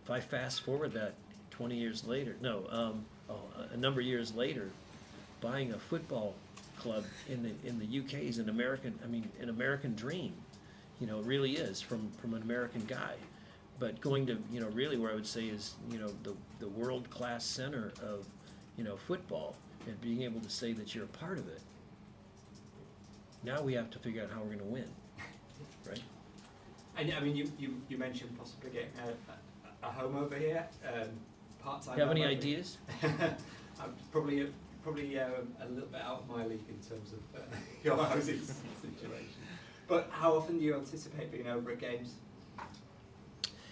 If I fast forward that 20 years later, no, um, oh, a number of years later, buying a football club in the in the UK is an American. I mean, an American dream. You know, it really is from from an American guy. But going to you know really where I would say is you know the the world class center of you know football and being able to say that you're a part of it. Now we have to figure out how we're going to win, right? And I mean, you, you, you mentioned possibly getting a, a, a home over here, um, part time. Do You have any ideas? *laughs* I'm probably probably um, a little bit out of my league in terms of uh, *laughs* your housing situation. But how often do you anticipate being over at games?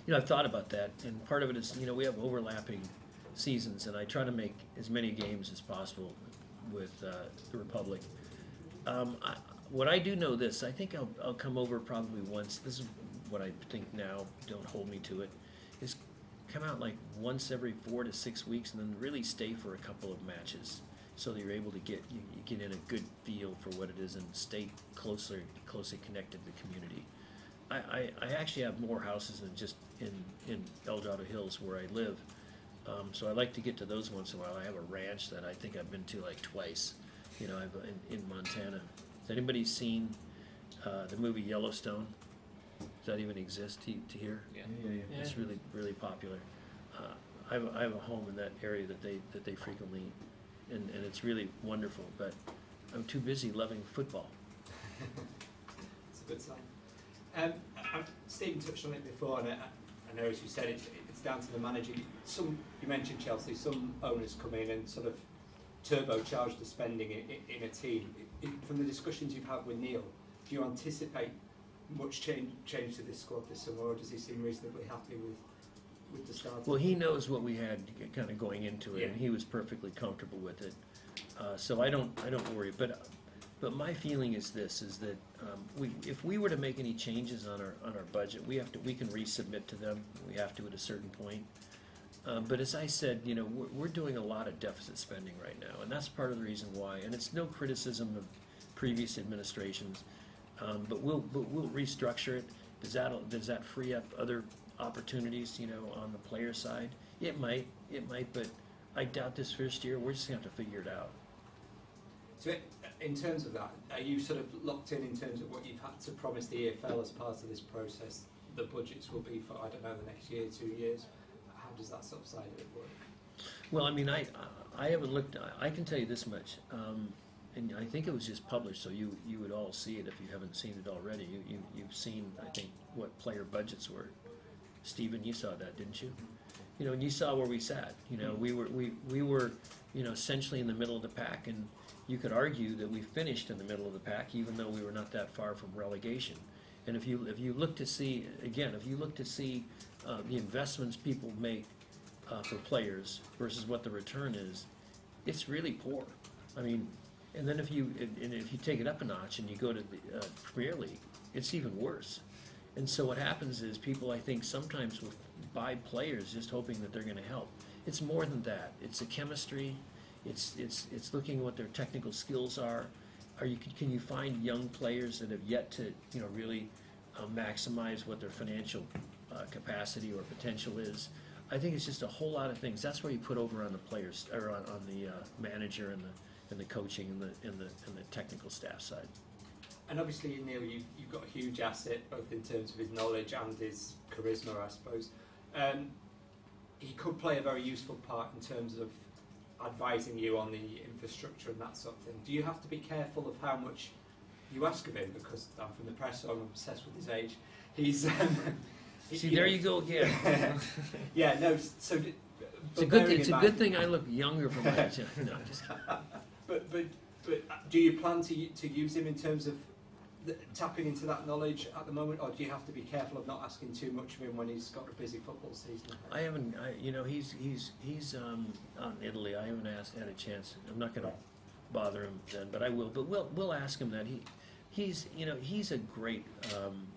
You know, I've thought about that, and part of it is, you know, we have overlapping seasons, and I try to make as many games as possible with uh, the Republic. Um, I, what I do know this, I think I'll, I'll come over probably once. This is what I think now. Don't hold me to it. Come out like once every four to six weeks, and then really stay for a couple of matches, so that you're able to get you, you get in a good feel for what it is and stay closer closely connected to the community. I, I, I actually have more houses than just in, in El Dorado Hills where I live. Um, so I like to get to those once in a while. I have a ranch that I think I've been to like twice. You know, I've in, in Montana. Has anybody seen uh, the movie Yellowstone? Does that even exist to, to here? Yeah. yeah. It's really really popular. Uh, I, have, I have a home in that area that they that they frequently, and, and it's really wonderful. But I'm too busy loving football. *laughs* It's a good sign. Um, I- I- Stephen touched on it before, and I, I know as you said, it's, it's down to the manager. Some you mentioned Chelsea. Some owners come in and sort of turbocharge the spending in, in, in a team. I- I- from the discussions you've had with Neil, do you anticipate much change change to this squad this summer, or does he seem reasonably happy with with the start? Well, he knows what we had kind of going into it, and he was perfectly comfortable with it. Uh, so I don't, I don't worry. But, but my feeling is this: is that um, we, if we were to make any changes on our on our budget, we have to, we can resubmit to them. We have to at a certain point. Um, but as I said, you know, we're, we're doing a lot of deficit spending right now, and that's part of the reason why. And it's no criticism of previous administrations, um, but we'll but we'll restructure it. Does that does that free up other opportunities, you know, on the player side? It might, it might, but I doubt this first year. We're just gonna have to figure it out. So, in terms of that, are you sort of locked in in terms of what you've had to promise the EFL as part of this process? The budgets will be for I don't know the next year, two years. How does that of it work? Well, I mean, I, I haven't looked, I- I can tell you this much, um, and I think it was just published, so you, you would all see it if you haven't seen it already. You, you, you've seen, I think, what player budgets were. Stephen, you saw that, didn't you? You know, and you saw where we sat, you know, we were, we, we were, you know, essentially in the middle of the pack, and you could argue that we finished in the middle of the pack, even though we were not that far from relegation. And if you, if you look to see, again, if you look to see, uh, the investments people make, uh, for players versus what the return is, it's really poor. I mean, and then if you and if you take it up a notch and you go to the uh, Premier League, it's even worse. And so what happens is people, I think, sometimes will buy players just hoping that they're going to help. It's more than that. It's the chemistry. It's it's it's looking what their technical skills are. Are you can you find young players that have yet to you know really uh, maximize what their financial uh, capacity or potential is? I think it's just a whole lot of things. That's where you put over on the players or on, on the uh, manager and the and the coaching and the and the and the technical staff side. And obviously, Neil, you, you've got a huge asset both in terms of his knowledge and his charisma, I suppose. Um, he could play a very useful part in terms of advising you on the infrastructure and that sort of thing. Do you have to be careful of how much you ask of him? Because I'm from the press, so I'm obsessed with his age. He's. Um, *laughs* See, there you go again. *laughs* yeah, no. So, It's a good. It's a good thing I look younger for my age. *laughs* No, just kidding. But but but uh, do you plan to to use him in terms of the, tapping into that knowledge at the moment, or do you have to be careful of not asking too much of him when he's got a busy football season? I haven't. I, you know, he's he's he's um, out in Italy. I haven't asked had a chance. I'm not going to bother him then, but I will. But we'll we'll ask him that. He he's you know he's a great um,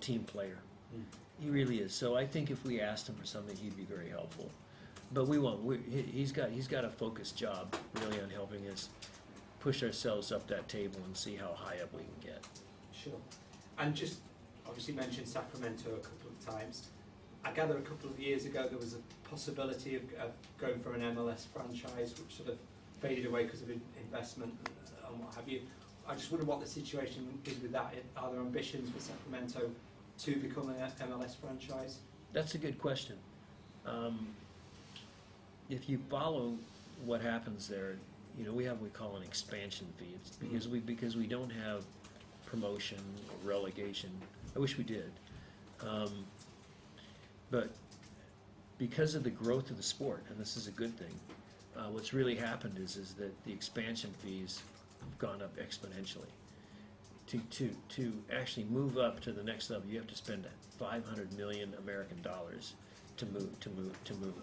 team player. Mm. He really is. So I think if we asked him for something, he'd be very helpful. But we won't. We, he, he's got he's got a focused job really on helping us push ourselves up that table and see how high up we can get. Sure. And just obviously mentioned Sacramento a couple of times. I gather a couple of years ago there was a possibility of, of going for an MLS franchise, which sort of faded away because of in- investment and what have you. I just wonder what the situation is with that. Are there ambitions for Sacramento to become an MLS franchise? That's a good question. Um, if you follow what happens there, you know, we have what we call an expansion fee. It's because we because we don't have promotion or relegation. I wish we did. Um, but because of the growth of the sport, and this is a good thing, uh, what's really happened is is that the expansion fees have gone up exponentially. To, to, to actually move up to the next level, you have to spend 500 million American dollars to move to move to move.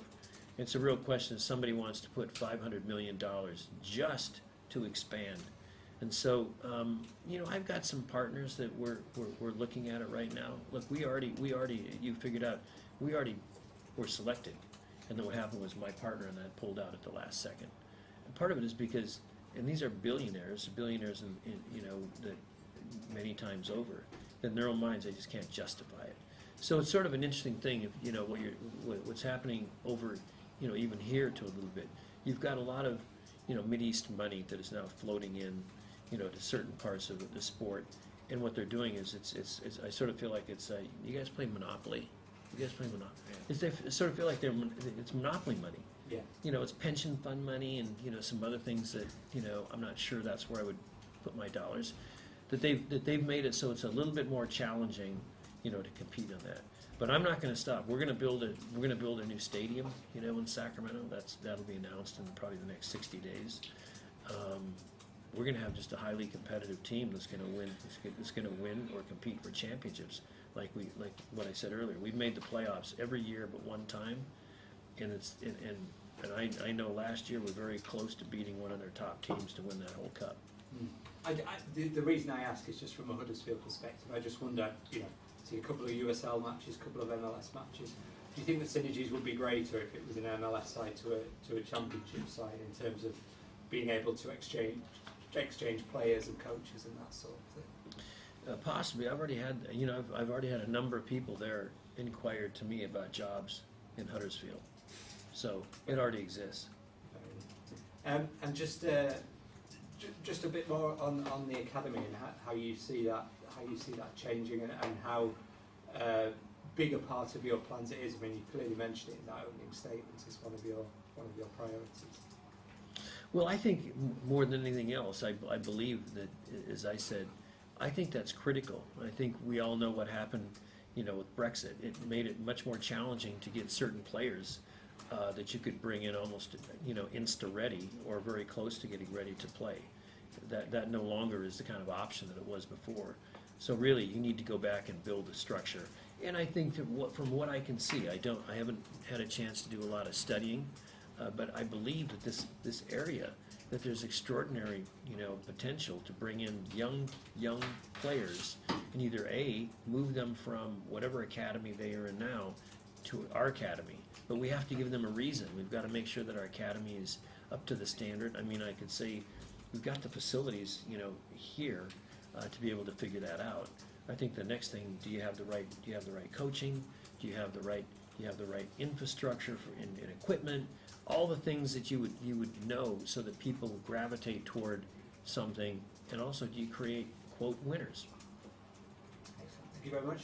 It's a real question. Somebody wants to put 500 million dollars just to expand, and so um, you know, I've got some partners that we're, we're we're looking at it right now. Look, we already we already you figured out we already were selected, and then what happened was my partner and I pulled out at the last second. And part of it is because, and these are billionaires, billionaires in, in you know that many times over. In their own minds, they just can't justify it. So it's sort of an interesting thing. If you know what you're, what's happening over you know, even here to a little bit. You've got a lot of, you know, Mideast money that is now floating in, you know, to certain parts of the sport. And what they're doing is, it's, it's, it's I sort of feel like it's, uh, you guys play Monopoly? You guys play Monopoly? It's, they sort of feel like they're, it's Monopoly money. Yeah. You know, it's pension fund money and, you know, some other things that, you know, I'm not sure that's where I would put my dollars. That they've, that they've made it so it's a little bit more challenging, you know, to compete on that. But I'm not gonna stop. We're gonna build a, we're gonna build a new stadium, you know, in Sacramento. That's, that'll be announced in probably the next sixty days. Um, we're gonna have just a highly competitive team that's gonna win, that's go- that's gonna win or compete for championships. Like we, like what I said earlier, we've made the playoffs every year but one time. And it's, and, and, and I, I know last year we're very close to beating one of their top teams to win that whole cup. I, I- the, the reason I ask is just from a Huddersfield perspective. I just wonder, you know, see a couple of USL matches, a couple of MLS matches. Do you think the synergies would be greater if it was an MLS side to a to a championship side in terms of being able to exchange exchange players and coaches and that sort of thing? Uh, possibly, I've already had, you know, I've, I've already had a number of people there inquired to me about jobs in Huddersfield. So it already exists. Um, and just uh, just a bit more on, on the academy and how, how you see that how you see that changing and, and how uh, big a part of your plans it is. I mean, you clearly mentioned it in that opening statement as one of your one of your priorities. Well, I think more than anything else, I, I believe that, as I said, I think that's critical. I think we all know what happened, you know, with Brexit. It made it much more challenging to get certain players uh, that you could bring in almost, you know, insta-ready or very close to getting ready to play. That, that no longer is the kind of option that it was before. So really, you need to go back and build a structure. And I think that what, from what I can see, I don't, I haven't had a chance to do a lot of studying, uh, but I believe that this, this area, that there's extraordinary, you know, potential to bring in young, young players and either A, move them from whatever academy they are in now to our academy. But we have to give them a reason. We've got to make sure that our academy is up to the standard. I mean, I could say, we've got the facilities, you know, here, uh, to be able to figure that out. I think the next thing, do you have the right, do you have the right coaching? Do you have the right, do you have the right infrastructure for, and, and equipment? All the things that you would, you would know so that people gravitate toward something. And also, do you create, quote, winners? Excellent. Thank you very much.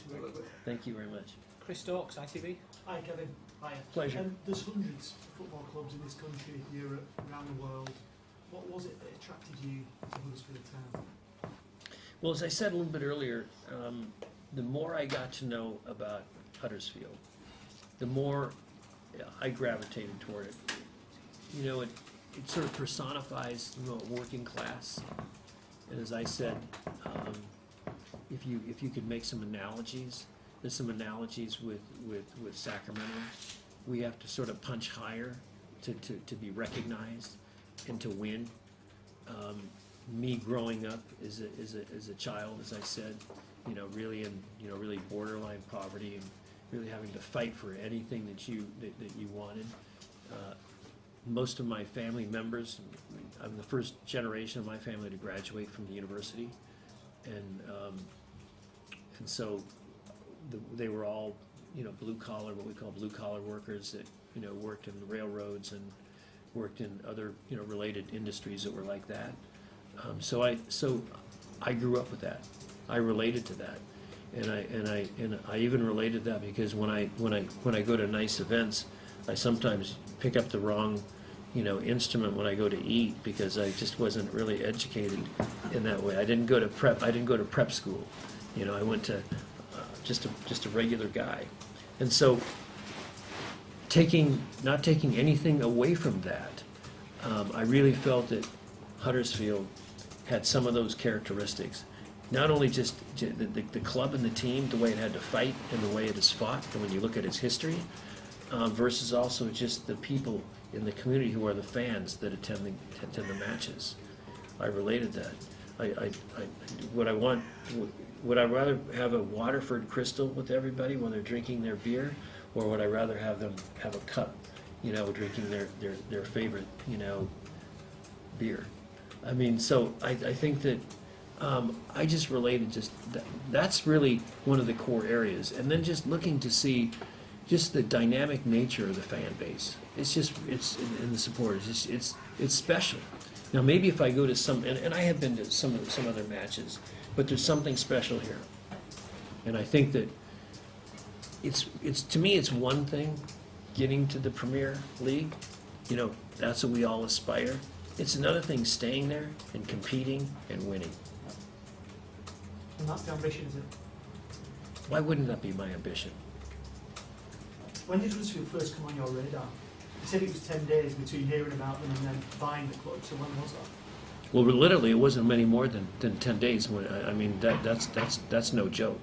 Thank you very much. Chris Stokes, ITV. Hi Kevin. Hiya. Pleasure. Um, there's hundreds of football clubs in this country, Europe, around the world. What was it that attracted you to Huddersfield Town? Well, as I said a little bit earlier, um, the more I got to know about Huddersfield, the more I gravitated toward it. You know, it, it sort of personifies, you know, working class. And as I said, um, if you, if you could make some analogies, there's some analogies with, with, with Sacramento. We have to sort of punch higher to, to, to be recognized and to win. Um, me growing up as a, as a, as a child, as I said, you know, really in, you know, really borderline poverty and really having to fight for anything that you, that, that you wanted. Uh, Most of my family members, I'm the first generation of my family to graduate from the university. And, um, and so the, they were all, you know, blue collar, what we call blue collar workers that, you know, worked in the railroads and worked in other, you know, related industries that were like that. Um, so I, so I grew up with that. I related to that. And I, and I, and I even related that because when I, when I, when I go to nice events, I sometimes pick up the wrong, you know, instrument when I go to eat because I just wasn't really educated in that way. I didn't go to prep, I didn't go to prep school. You know, I went to just a, just a regular guy. And so taking, not taking anything away from that, um, I really felt that Huddersfield had some of those characteristics. Not only just the, the, the club and the team, the way it had to fight and the way it has fought, and when you look at its history, um, versus also just the people in the community who are the fans that attend the, attend the matches. I related that. I, I, I, would I want, would I rather have a Waterford Crystal with everybody when they're drinking their beer, or would I rather have them have a cup, you know, drinking their, their, their favorite, you know, beer? I mean, so I, I think that um, I just related just that, that's really one of the core areas, and then just looking to see, just the dynamic nature of the fan base. It's just, it's, and the supporters, it's, it's, it's special. Now, maybe if I go to some, and, and I have been to some, of- some other matches, but there's something special here. And I think that it's, it's, to me, it's one thing, getting to the Premier League, you know, that's what we all aspire. It's another thing staying there and competing and winning. And that's the ambition, is it? Why wouldn't that be my ambition? When did Huddersfield first come on your radar? You said it was 10 days between hearing about them and then buying the club, so when was that? Well, literally, it wasn't many more than, than ten days. When I, I mean, that that's that's that's no joke.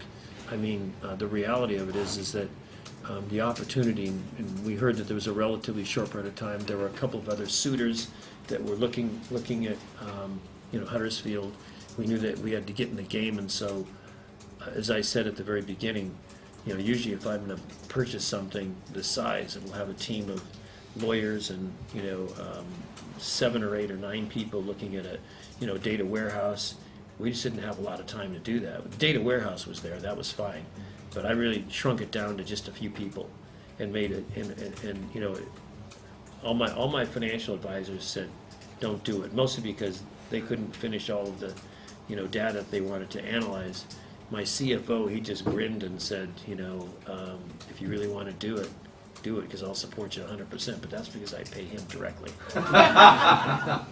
I mean, uh, the reality of it is is that um, the opportunity, and and we heard that there was a relatively short period of time. There were a couple of other suitors that were looking looking at um, you know Huddersfield. We knew that we had to get in the game, and so, uh, as I said at the very beginning, you know, usually if I'm going to purchase something this size, it will have a team of lawyers and you know um, seven or eight or nine people looking at a you know data warehouse. We just didn't have a lot of time to do that. The data warehouse was there, that was fine, but I really shrunk it down to just a few people and made it. And, and, and you know, all my all my financial advisors said, don't do it. Mostly because they couldn't finish all of the you know data that they wanted to analyze. My CFO, he just grinned and said, you know, um, if you really want to do it, do it because I'll support you 100%. But that's because I pay him directly. *laughs*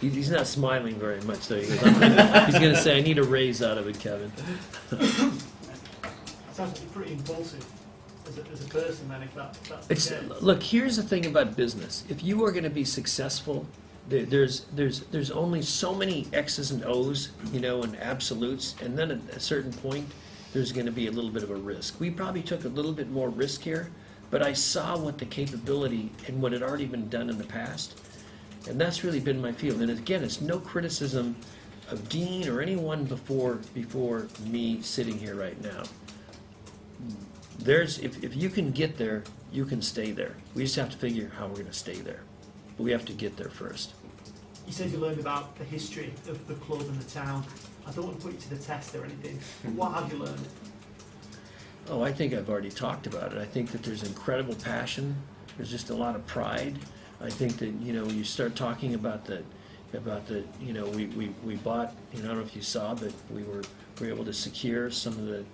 He- He's not smiling very much, though. He goes, "I'm- *laughs* He's going to say, I need a raise out of it, Kevin. Sounds like pretty impulsive as a, as a person then, if that, that's It's, the case. look, here's the thing about business. If you are going to be successful, there, there's, there's, there's only so many X's and O's, you know, and absolutes. And then at a certain point, there's going to be a little bit of a risk. We probably took a little bit more risk here, but I saw what the capability and what had already been done in the past. And that's really been my field. And again, it's no criticism of Dean or anyone before, before me sitting here right now. There's, if, if you can get there, you can stay there. We just have to figure how we're gonna stay there. But we have to get there first. You said you learned about the history of the club and the town. I don't want to put you to the test or anything. *laughs* What have you learned? Oh, I think I've already talked about it. I think that there's incredible passion. There's just a lot of pride. I think that, you know, when you start talking about the, about the, you know, we, we, we bought, you know, I don't know if you saw, but we were, we were able to secure some of the,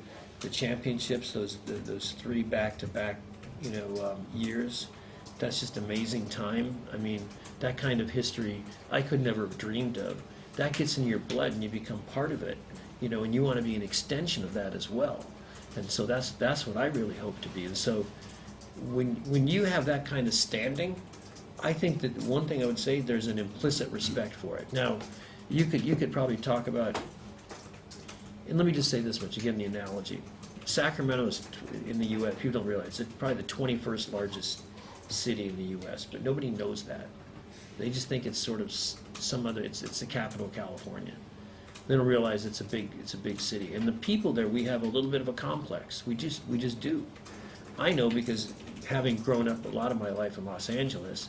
the championships, those, the- those three back-to-back, you know, um, years. That's just amazing time. I mean, that kind of history, I could never have dreamed of. That gets in your blood and you become part of it, you know, and you want to be an extension of that as well. And so that's that's what I really hope to be. And so when when you have that kind of standing, I think that one thing I would say there's an implicit respect for it. Now, you could you could probably talk about and let me just say this much again the analogy. Sacramento is in the US, people don't realize it's probably the 21st largest city in the US, but nobody knows that. They just think it's sort of some other it's it's the capital of California. They don't realize it's a big it's a big city. And the people there we have a little bit of a complex. We just we just do. I know because having grown up a lot of my life in Los Angeles,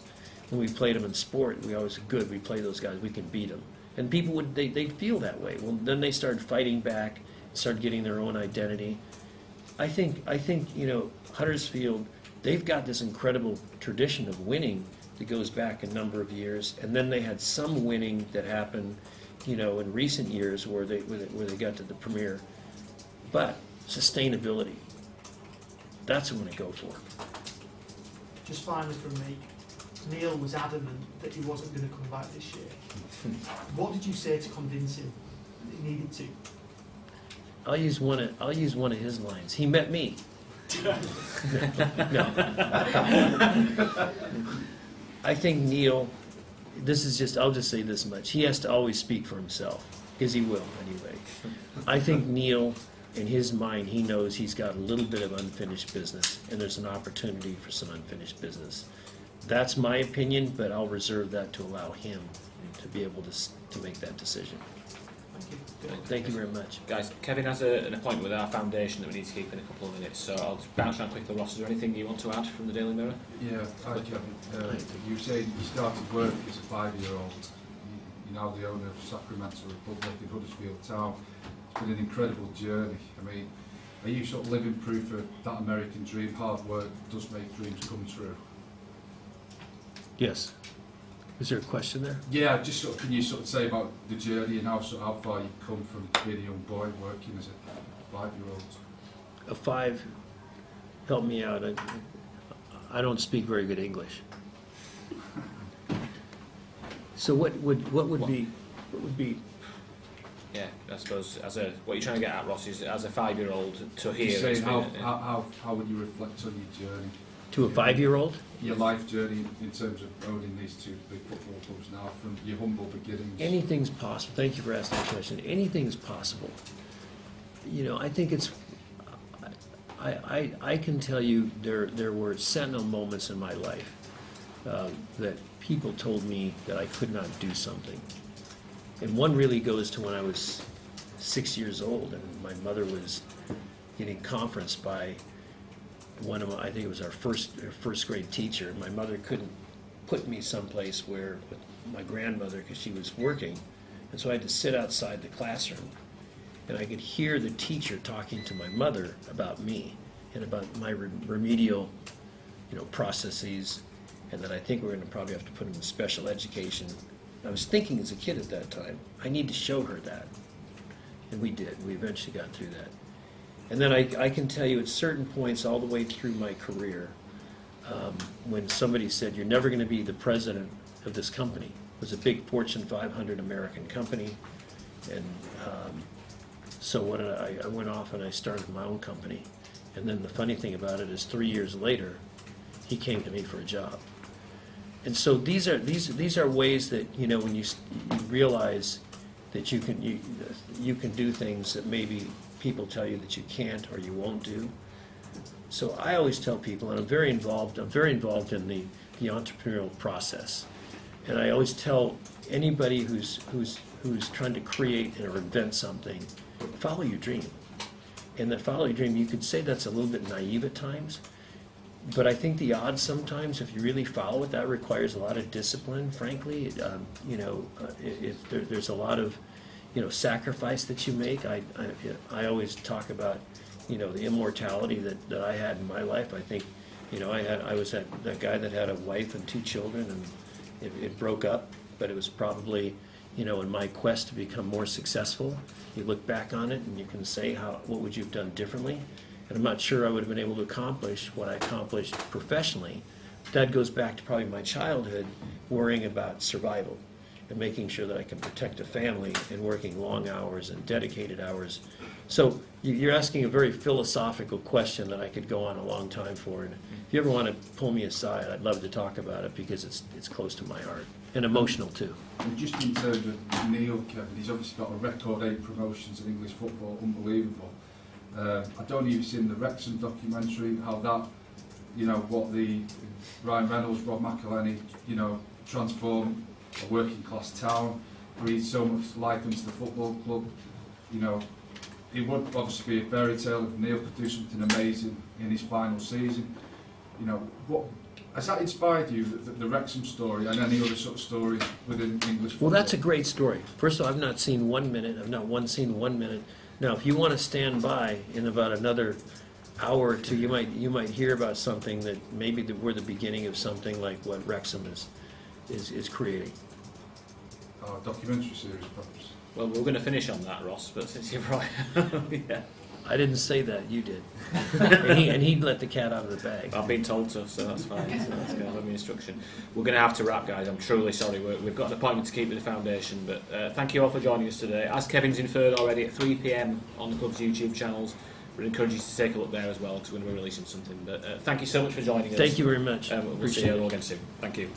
when we played them in sport, we always good. We play those guys, we can beat them, and people would they they feel that way. Well, then they started fighting back, started getting their own identity. I think I think you know Huddersfield, they've got this incredible tradition of winning that goes back a number of years, and then they had some winning that happened, you know, in recent years where they where they, where they got to the premiere. but sustainability. That's what I go for. Just finally from me, Neil was adamant that he wasn't going to come back this year. *laughs* What did you say to convince him that he needed to? I'll use one of I'll use one of his lines. He met me. *laughs* *laughs* no. I think Neil. This is just. I'll just say this much. He has to always speak for himself because he will anyway. I think Neil, in his mind, he knows he's got a little bit of unfinished business, and there's an opportunity for some unfinished business. That's my opinion, but I'll reserve that to allow him to be able to to make that decision. Thank you. Good luck. Thank you very much. Guys, Kevin has a, an appointment with our foundation that we need to keep in a couple of minutes, so I'll just bounce around quickly. Ross, is there anything you want to add from the Daily Mirror? Yeah, hi Kevin. Uh, you were saying you started work as a five-year-old. You- You're now the owner of Sacramento Republic in Huddersfield Town. It's been an incredible journey. I mean, are you sort of living proof of that American dream? Hard work does make dreams come true. Yes. Is there a question there? Yeah, just sort of, can you sort of say about the journey and how sort of how far you've come from being a young boy working as a five-year-old? A five, help me out. I, I don't speak very good English. So what would, what would be, what would be, Yeah, I suppose as a what you're trying to get at, Ross, is as a five-year-old to hear. Saying it's how, been- how, how, how would you reflect on your journey, to a five-year-old? your life journey in terms of owning these two big football clubs now from your humble beginnings? Anything's possible. Thank you for asking that question. Anything's possible. You know, I think it's. I, I, I can tell you there there were sentinel moments in my life um, that people told me that I could not do something, and one really goes to when I was six years old and my mother was getting conferenced by one of my, I think it was our first our first grade teacher. My mother couldn't put me someplace where with my grandmother because she was working, and so I had to sit outside the classroom, and I could hear the teacher talking to my mother about me and about my re- remedial, you know, processes, and that I think we're going to probably have to put him in special education. I was thinking as a kid at that time, I need to show her that, and we did. We eventually got through that. And then I, I can tell you at certain points all the way through my career, um, when somebody said, you're never going to be the president of this company. It was a big Fortune 500 American company. And um, so what I, I went off and I started my own company. And then the funny thing about it is three years later, he came to me for a job. And so these are, these, these are ways that, you know, when you, you realize that you can, you, you can do things that maybe people tell you that you can't or you won't do. So I always tell people, and I'm very involved, I'm very involved in the, the entrepreneurial process. And I always tell anybody who's, who's, who's trying to create or invent something, follow your dream. And that follow your dream, you could say that's a little bit naive at times, but I think the odds sometimes, if you really follow it, that requires a lot of discipline, frankly. Um, you know, uh, there, there's a lot of, you know, sacrifice that you make. I, I, I always talk about, you know, the immortality that, that I had in my life. I think, you know, I had, I was that, that guy that had a wife and two children and it, it broke up, but it was probably, you know, in my quest to become more successful. You look back on it and you can say how, what would you have done differently? And I'm not sure I would have been able to accomplish what I accomplished professionally. That goes back to probably my childhood, worrying about survival and making sure that I can protect a family and working long hours and dedicated hours. So you- you're asking a very philosophical question that I could go on a long time for. And if you ever want to pull me aside, I'd love to talk about it because it's, it's close to my heart and emotional too. And just in terms of Neil, Kevin, he's obviously got a record eight promotions in English football, unbelievable. Uh, I don't know if you've seen the Wrexham documentary, how that, you know, what the Ryan Reynolds, Rob McElhenney, you know, transformed a working class town, breathed so much life into the football club. You know, it would obviously be a fairy tale if Neil could do something amazing in his final season. You know, what has that inspired you, the, the Wrexham story, and any other sort of stories within English football? Well, that's a great story. First of all, I've not seen one minute. I've not one seen one minute. Now, if you want to stand by in about another hour or two, you might you might hear about something that maybe the, we're the beginning of something like what Wrexham is is, is creating. Documentary series, perhaps. Well, we're going to finish on that, Ross. But since you're right, *laughs* yeah, I didn't say that. You did. *laughs* and, he, and he let the cat out of the bag. I've been told to, so that's fine. So that's going to have my instruction. We're going to have to wrap, guys. I'm truly sorry. We're, we've got an appointment to keep with the foundation, but uh, thank you all for joining us today. As Kevin's inferred already, at 3 p.m. on the club's YouTube channels. We encourage you to take a look there as well because we're going to be releasing something. But uh, thank you so much for joining us. Thank you very much. Um, we'll see you all again soon. Thank you.